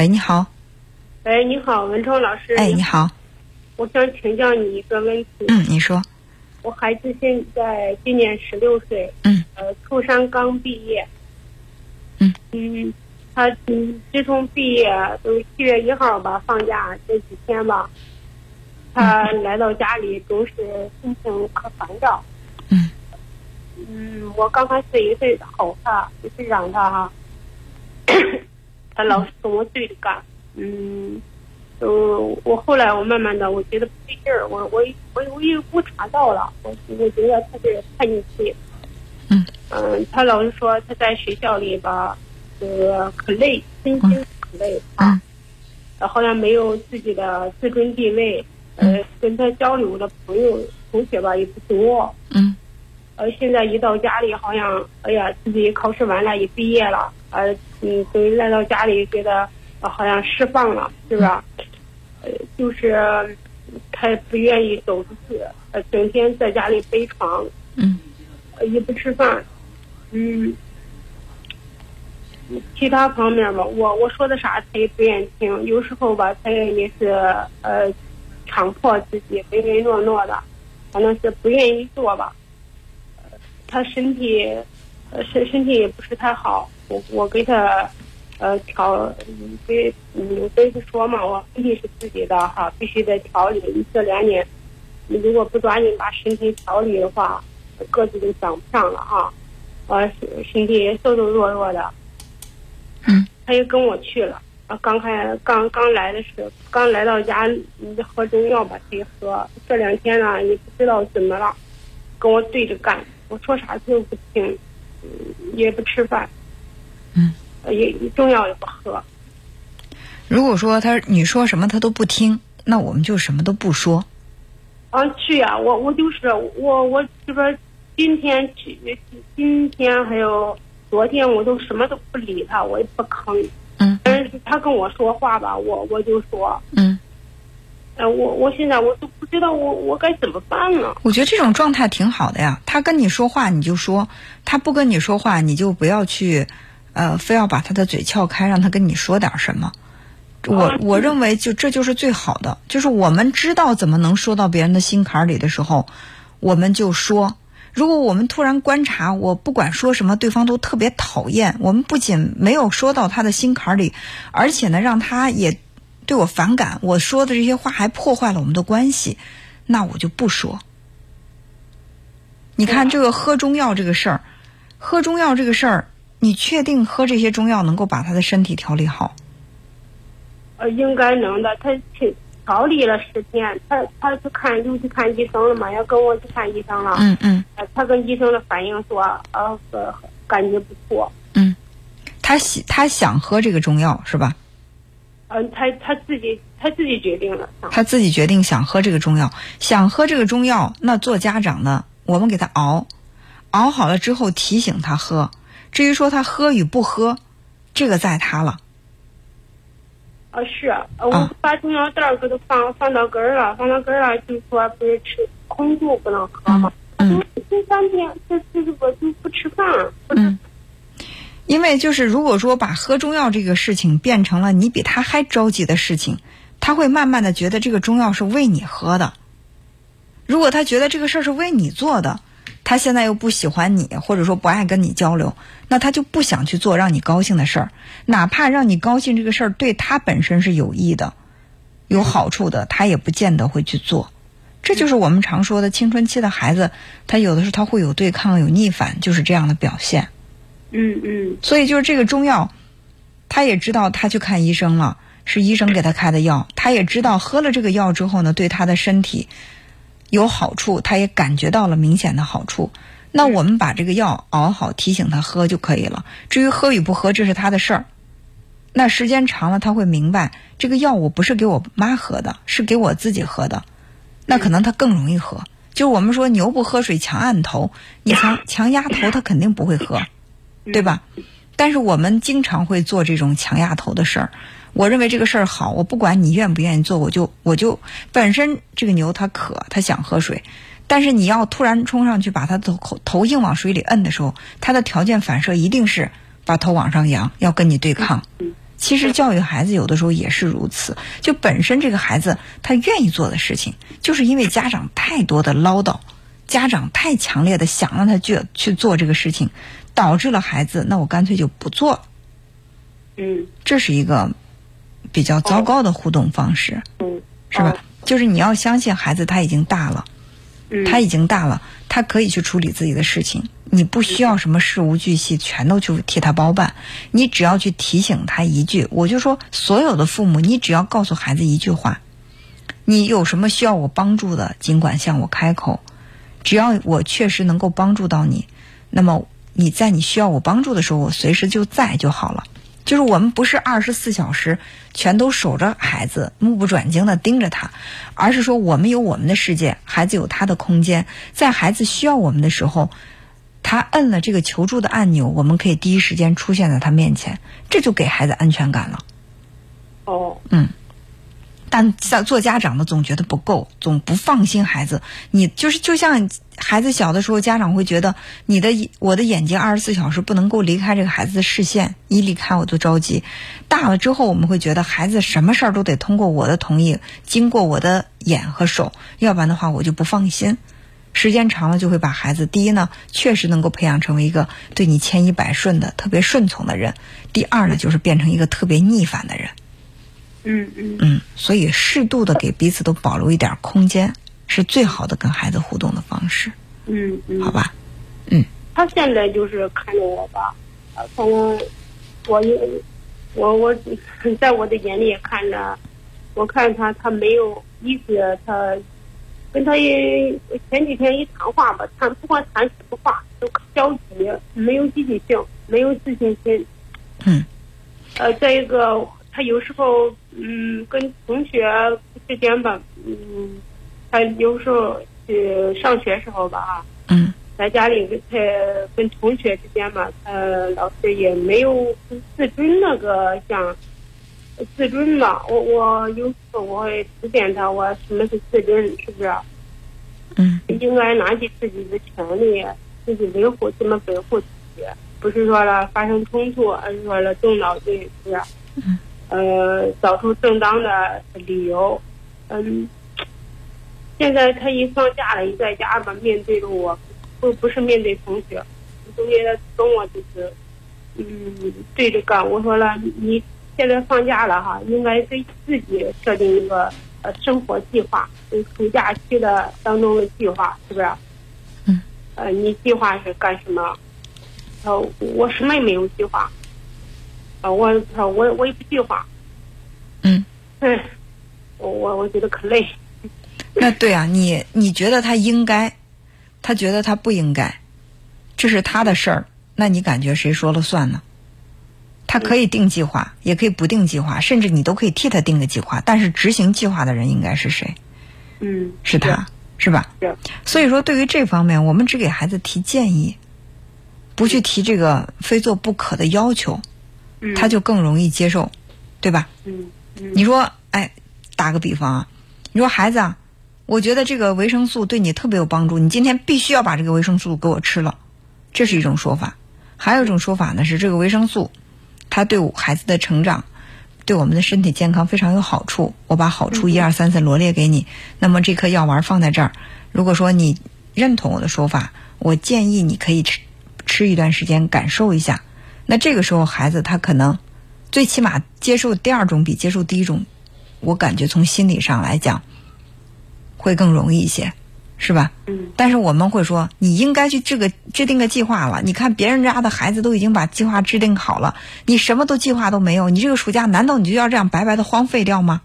喂，你好。喂，你好，文超老师。哎，你好。我想请教你一个问题。嗯，你说。我孩子现在今年十六岁。嗯。呃，初三刚毕业。嗯。嗯，他嗯，自从毕业都七月一号吧，放假这几天吧，他来到家里总是心情可烦躁。嗯。嗯，我刚开始也是吼他，也是嚷他哈，他老是跟我对着干。嗯。嗯，我后来我慢慢的我觉得不对劲儿，我我我我有误查到了，我我觉得他是叛逆期。嗯。嗯，他老是说他在学校里吧，呃，可累，身心可累啊。嗯。好像没有自己的自尊地位，呃，跟他交流的朋友同学吧也不多。嗯。呃，现在一到家里，好像哎呀，自己考试完了，也毕业了，呃，嗯，等于来到家里，觉得好像释放了，是不是？呃，就是他不愿意走出去，呃，整天在家里背床，嗯，也不吃饭，嗯，其他方面吧，我我说的啥他也不愿意听，有时候吧，他也也是呃，强迫自己唯唯诺诺的，反正是不愿意做吧。他身体，呃，身身体也不是太好，我我给他。呃，调，给，嗯，所以说嘛，我身体是自己的哈，必须得调理。这两年，你如果不抓紧把身体调理的话，个子就长不上了哈。呃，身体瘦瘦弱弱的。嗯。他又跟我去了，啊，刚开刚刚来的时候，刚来到家，喝中药吧，他也喝。这两天呢，也不知道怎么了，跟我对着干，我说啥他都不听，也不吃饭。嗯。也中药也不喝。如果说他你说什么他都不听，那我们就什么都不说。啊，是呀，我我就是我我这边今天去今天还有昨天我都什么都不理他，我也不吭。嗯。但是他跟我说话吧，我我就说。嗯。呃，我我现在我都不知道我我该怎么办了？我觉得这种状态挺好的呀。他跟你说话你就说，他不跟你说话你就不要去。呃，非要把他的嘴撬开，让他跟你说点什么？我我认为就这就是最好的，就是我们知道怎么能说到别人的心坎里的时候，我们就说。如果我们突然观察，我不管说什么，对方都特别讨厌，我们不仅没有说到他的心坎里，而且呢，让他也对我反感，我说的这些话还破坏了我们的关系，那我就不说。你看这个喝中药这个事儿，喝中药这个事儿。你确定喝这些中药能够把他的身体调理好？呃，应该能的。他去调理了十天，他他去看又去看医生了嘛？要跟我去看医生了。嗯嗯。他跟医生的反应说，呃，感觉不错。嗯，他喜他想喝这个中药是吧？嗯，他他自己他自己决定了。他自己决定想喝这个中药，想喝这个中药，那做家长的，我们给他熬，熬好了之后提醒他喝。至于说他喝与不喝，这个在他了。啊，是啊，我把中药袋儿给他放放到根儿了，放到根儿了，就说不是吃空肚不能喝吗？嗯。这三天这这这个就不吃饭。嗯。因为就是如果说把喝中药这个事情变成了你比他还着急的事情，他会慢慢的觉得这个中药是为你喝的。如果他觉得这个事儿是为你做的。他现在又不喜欢你，或者说不爱跟你交流，那他就不想去做让你高兴的事儿，哪怕让你高兴这个事儿对他本身是有益的、有好处的，他也不见得会去做。这就是我们常说的青春期的孩子，他有的时候他会有对抗、有逆反，就是这样的表现。嗯嗯。所以就是这个中药，他也知道他去看医生了，是医生给他开的药，他也知道喝了这个药之后呢，对他的身体。有好处，他也感觉到了明显的好处。那我们把这个药熬好，提醒他喝就可以了。至于喝与不喝，这是他的事儿。那时间长了，他会明白这个药我不是给我妈喝的，是给我自己喝的。那可能他更容易喝。就是我们说牛不喝水强按头，你强强压头，他肯定不会喝，对吧？但是我们经常会做这种强压头的事儿。我认为这个事儿好，我不管你愿不愿意做，我就我就本身这个牛它渴，它想喝水，但是你要突然冲上去把它头头硬往水里摁的时候，它的条件反射一定是把头往上扬，要跟你对抗。其实教育孩子有的时候也是如此，就本身这个孩子他愿意做的事情，就是因为家长太多的唠叨，家长太强烈的想让他去去做这个事情，导致了孩子那我干脆就不做了。嗯这是一个比较糟糕的互动方式，嗯，是吧？就是你要相信孩子他已经大了，嗯，他已经大了，他可以去处理自己的事情，你不需要什么事无巨细全都去替他包办，你只要去提醒他一句，我就说所有的父母，你只要告诉孩子一句话，你有什么需要我帮助的，尽管向我开口，只要我确实能够帮助到你，那么你在你需要我帮助的时候，我随时就在就好了。就是我们不是二十四小时全都守着孩子，目不转睛的盯着他，而是说我们有我们的世界，孩子有他的空间，在孩子需要我们的时候，他摁了这个求助的按钮，我们可以第一时间出现在他面前，这就给孩子安全感了。哦，但在做家长的总觉得不够，总不放心孩子。你就是就像孩子小的时候，家长会觉得你的我的眼睛二十四小时不能够离开这个孩子的视线，一离开我就着急。大了之后，我们会觉得孩子什么事儿都得通过我的同意，经过我的眼和手，要不然的话我就不放心。时间长了，就会把孩子第一呢，确实能够培养成为一个对你千依百顺的、特别顺从的人；第二呢，就是变成一个特别逆反的人。嗯嗯。嗯，所以适度的给彼此都保留一点空间，是最好的跟孩子互动的方式，嗯嗯，好吧？嗯。他现在就是看着我吧，呃反正我也我我在我的眼里看着，我看他他没有一直他跟他也前几天一谈话吧，谈不管谈什么话都消极，没有积极性，没有自信心。嗯。呃，再一个，他有时候嗯跟同学之间吧，嗯，他有时候去上学时候吧啊。嗯在家里跟他跟同学之间吧，他老师也没有自尊那个像自尊吧。我我有时候我会指点他，我什么是自尊，是不是？嗯应该拿起自己的权利，自己维护怎么维护自己，不是说了发生冲突，而是说了动脑筋，是不是？嗯。呃，找出正当的理由。嗯。现在他一放假了，一在家吧，面对着我，不不是面对同学，同学跟我就是，嗯，对着干。我说了，你现在放假了哈，应该给自己设定一个呃生活计划，就暑假期的当中的计划，是不是？嗯。呃，你计划是干什么？呃，我什么也没有计划。呃，我操我我也不计划。嗯，哎，我我我觉得可累。那对啊，你你觉得他应该，他觉得他不应该，这是他的事儿，那你感觉谁说了算呢？他可以定计划，也可以不定计划，甚至你都可以替他定个计划，但是执行计划的人应该是谁？嗯，是他，是吧？是。所以说，对于这方面，我们只给孩子提建议，不去提这个非做不可的要求，嗯，他就更容易接受，对吧？嗯嗯你说，哎，打个比方啊，你说孩子啊，我觉得这个维生素对你特别有帮助，你今天必须要把这个维生素给我吃了，这是一种说法。还有一种说法呢，是这个维生素，它对我孩子的成长，对我们的身体健康非常有好处。我把好处一二三四罗列给你，那么这颗药丸放在这儿，如果说你认同我的说法，我建议你可以吃吃一段时间，感受一下。那这个时候，孩子他可能最起码接受第二种比接受第一种，我感觉从心理上来讲会更容易一些，是吧？嗯但是我们会说，你应该去这个制定个计划了。你看别人家的孩子都已经把计划制定好了，你什么都计划都没有，你这个暑假难道你就要这样白白的荒废掉吗？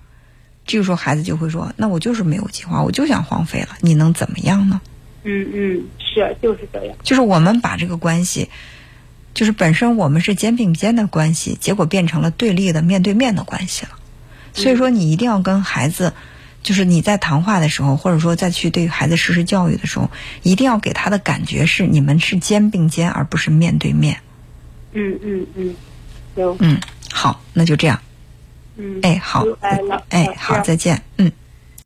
这个时候孩子就会说，那我就是没有计划，我就想荒废了，你能怎么样呢？嗯嗯，是就是这样。就是我们把这个关系，就是本身我们是肩并肩的关系，结果变成了对立的面对面的关系了。所以说，你一定要跟孩子，就是你在谈话的时候，或者说再去对孩子实施教育的时候，一定要给他的感觉是你们是肩并肩，而不是面对面。嗯嗯嗯，行，嗯，好，那就这样。嗯，哎，好哎，好，再见。嗯。